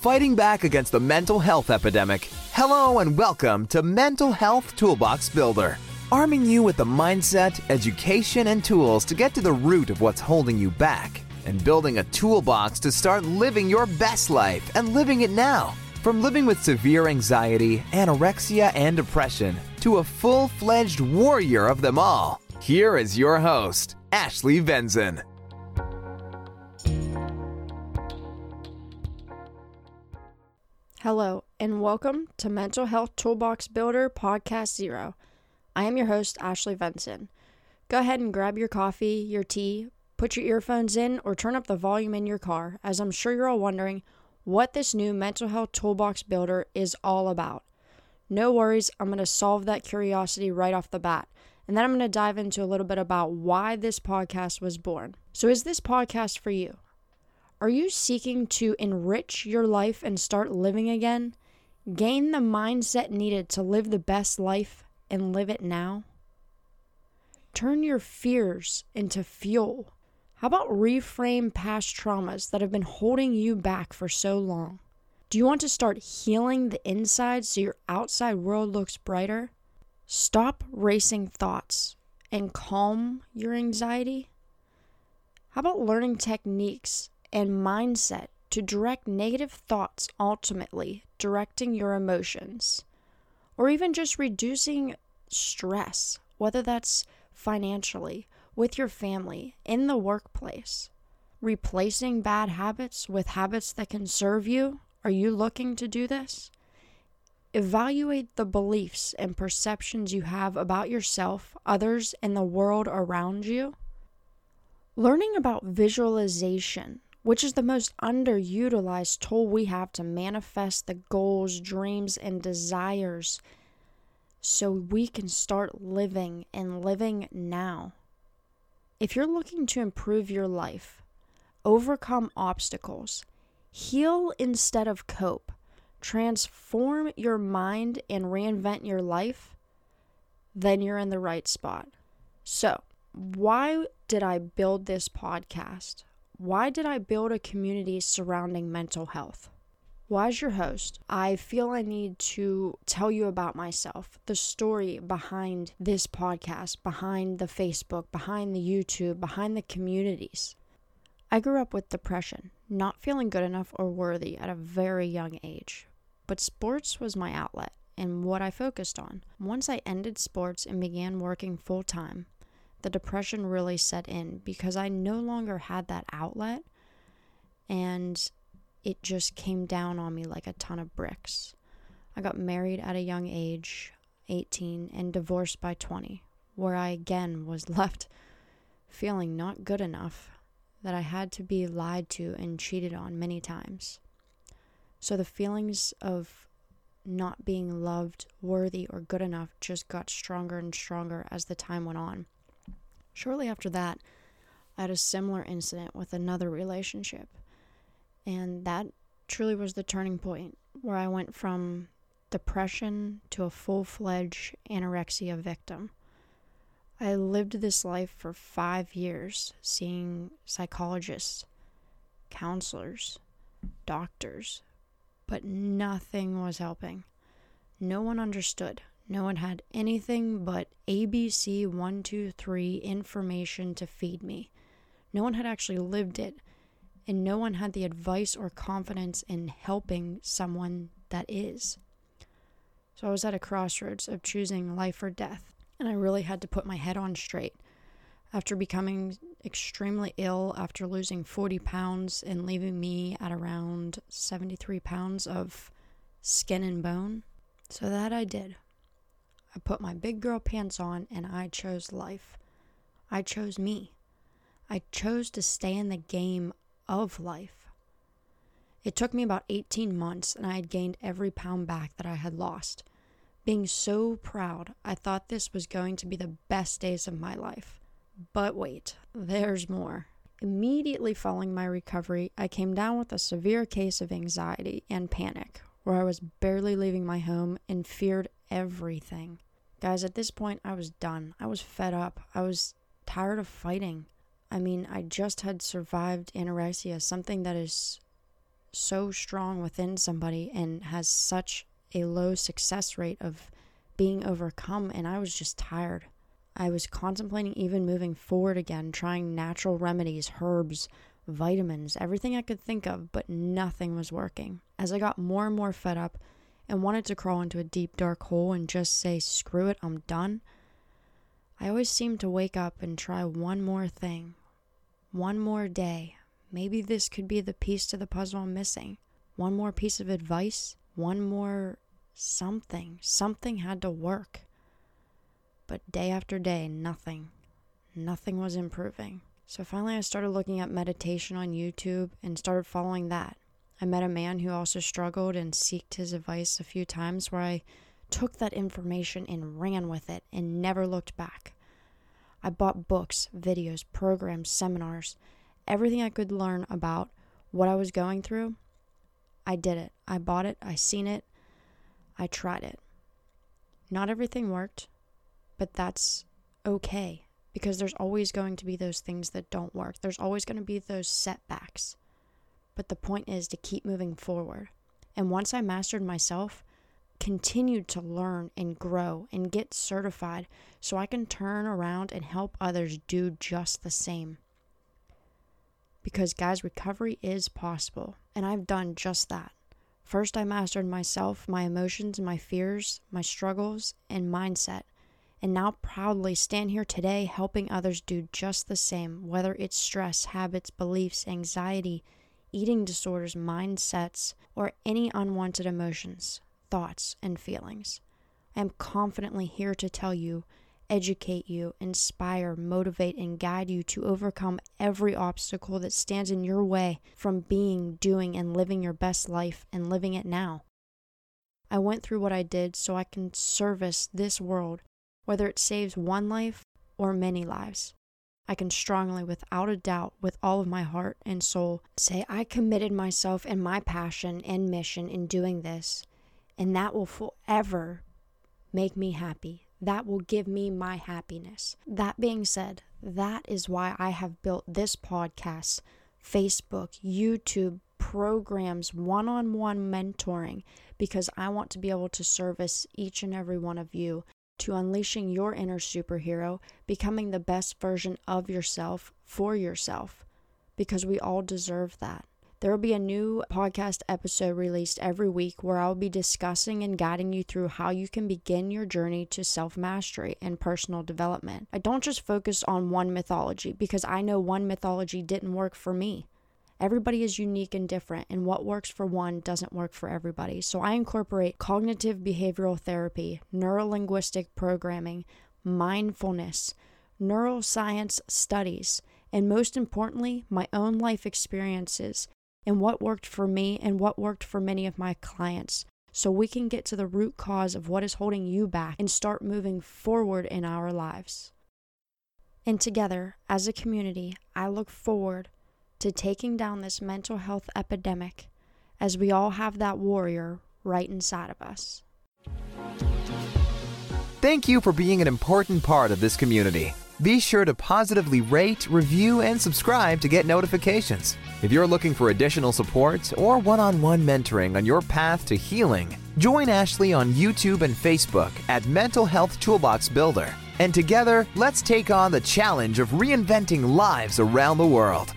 fighting back against the mental health epidemic. Hello and welcome to Mental Health Toolbox Builder, arming you with the mindset, education, and tools to get to the root of what's holding you back, and building a toolbox to start living your best life and living it now. From living with severe anxiety, anorexia, and depression to a full fledged warrior of them all, here is your host, Ashley Venzen. Hello, and welcome to Mental Health Toolbox Builder Podcast Zero. I am your host, Ashley Venson. Go ahead and grab your coffee, your tea, put your earphones in, or turn up the volume in your car, as I'm sure you're all wondering what this new Mental Health Toolbox Builder is all about. No worries, I'm going to solve that curiosity right off the bat. And then I'm going to dive into a little bit about why this podcast was born. So, is this podcast for you? Are you seeking to enrich your life and start living again? Gain the mindset needed to live the best life and live it now? Turn your fears into fuel. How about reframe past traumas that have been holding you back for so long? Do you want to start healing the inside so your outside world looks brighter? Stop racing thoughts and calm your anxiety. How about learning techniques and mindset to direct negative thoughts, ultimately directing your emotions, or even just reducing stress, whether that's financially, with your family, in the workplace. Replacing bad habits with habits that can serve you. Are you looking to do this? Evaluate the beliefs and perceptions you have about yourself, others, and the world around you. Learning about visualization which is the most underutilized tool we have to manifest the goals, dreams, and desires so we can start living and living now. If you're looking to improve your life, overcome obstacles, heal instead of cope, transform your mind, and reinvent your life, then you're in the right spot. So, why did I build this podcast? Why did I build a community surrounding mental health? Well, as your host, I feel I need to tell you about myself, the story behind this podcast, behind the Facebook, behind the YouTube, behind the communities. I grew up with depression, not feeling good enough or worthy at a very young age. But sports was my outlet and what I focused on. Once I ended sports and began working full time, the depression really set in because I no longer had that outlet and it just came down on me like a ton of bricks. I got married at a young age, 18, and divorced by 20, where I again was left feeling not good enough that I had to be lied to and cheated on many times. So the feelings of not being loved, worthy, or good enough just got stronger and stronger as the time went on. Shortly after that, I had a similar incident with another relationship. And that truly was the turning point where I went from depression to a full fledged anorexia victim. I lived this life for five years, seeing psychologists, counselors, doctors, but nothing was helping. No one understood. No one had anything but ABC 123 information to feed me. No one had actually lived it, and no one had the advice or confidence in helping someone that is. So I was at a crossroads of choosing life or death, and I really had to put my head on straight. After becoming extremely ill, after losing 40 pounds and leaving me at around 73 pounds of skin and bone, so that I did. I put my big girl pants on and I chose life. I chose me. I chose to stay in the game of life. It took me about 18 months and I had gained every pound back that I had lost. Being so proud, I thought this was going to be the best days of my life. But wait, there's more. Immediately following my recovery, I came down with a severe case of anxiety and panic, where I was barely leaving my home and feared everything. Guys, at this point, I was done. I was fed up. I was tired of fighting. I mean, I just had survived anorexia, something that is so strong within somebody and has such a low success rate of being overcome. And I was just tired. I was contemplating even moving forward again, trying natural remedies, herbs, vitamins, everything I could think of, but nothing was working. As I got more and more fed up and wanted to crawl into a deep, dark hole and just say, screw it, I'm done, I always seemed to wake up and try one more thing, one more day. Maybe this could be the piece to the puzzle I'm missing. One more piece of advice, one more something. Something had to work. But day after day, nothing. Nothing was improving. So finally, I started looking at meditation on YouTube and started following that. I met a man who also struggled and sought his advice a few times where I took that information and ran with it and never looked back. I bought books, videos, programs, seminars, everything I could learn about what I was going through. I did it. I bought it. I seen it. I tried it. Not everything worked, but that's okay because there's always going to be those things that don't work. There's always going to be those setbacks. But the point is to keep moving forward. And once I mastered myself, continued to learn and grow and get certified so I can turn around and help others do just the same. Because, guys, recovery is possible, and I've done just that. First, I mastered myself, my emotions, my fears, my struggles, and mindset and now proudly stand here today helping others do just the same, whether it's stress, habits, beliefs, anxiety, eating disorders, mindsets, or any unwanted emotions, thoughts, and feelings. I am confidently here to tell you, educate you, inspire, motivate, and guide you to overcome every obstacle that stands in your way from being, doing, and living your best life and living it now. I went through what I did so I can service this world whether it saves one life or many lives. I can strongly, without a doubt, with all of my heart and soul, say I committed myself and my passion and mission in doing this, and that will forever make me happy. That will give me my happiness. That being said, that is why I have built this podcast, Facebook, YouTube, programs, one on one mentoring, because I want to be able to service each and every one of you to unleashing your inner superhero, becoming the best version of yourself for yourself, because we all deserve that. There will be a new podcast episode released every week where I'll be discussing and guiding you through how you can begin your journey to self mastery and personal development. I don't just focus on one mythology because I know one mythology didn't work for me. Everybody is unique and different, and what works for one doesn't work for everybody. So I incorporate cognitive behavioral therapy, neurolinguistic programming, mindfulness, neuroscience studies, and most importantly, my own life experiences and what worked for me and what worked for many of my clients. So we can get to the root cause of what is holding you back and start moving forward in our lives. And together, as a community, I look forward to taking down this mental health epidemic as we all have that warrior right inside of us. Thank you for being an important part of this community. Be sure to positively rate, review, and subscribe to get notifications. If you're looking for additional support or one on one mentoring on your path to healing, join Ashley on YouTube and Facebook at Mental Health Toolbox Builder. And together, let's take on the challenge of reinventing lives around the world.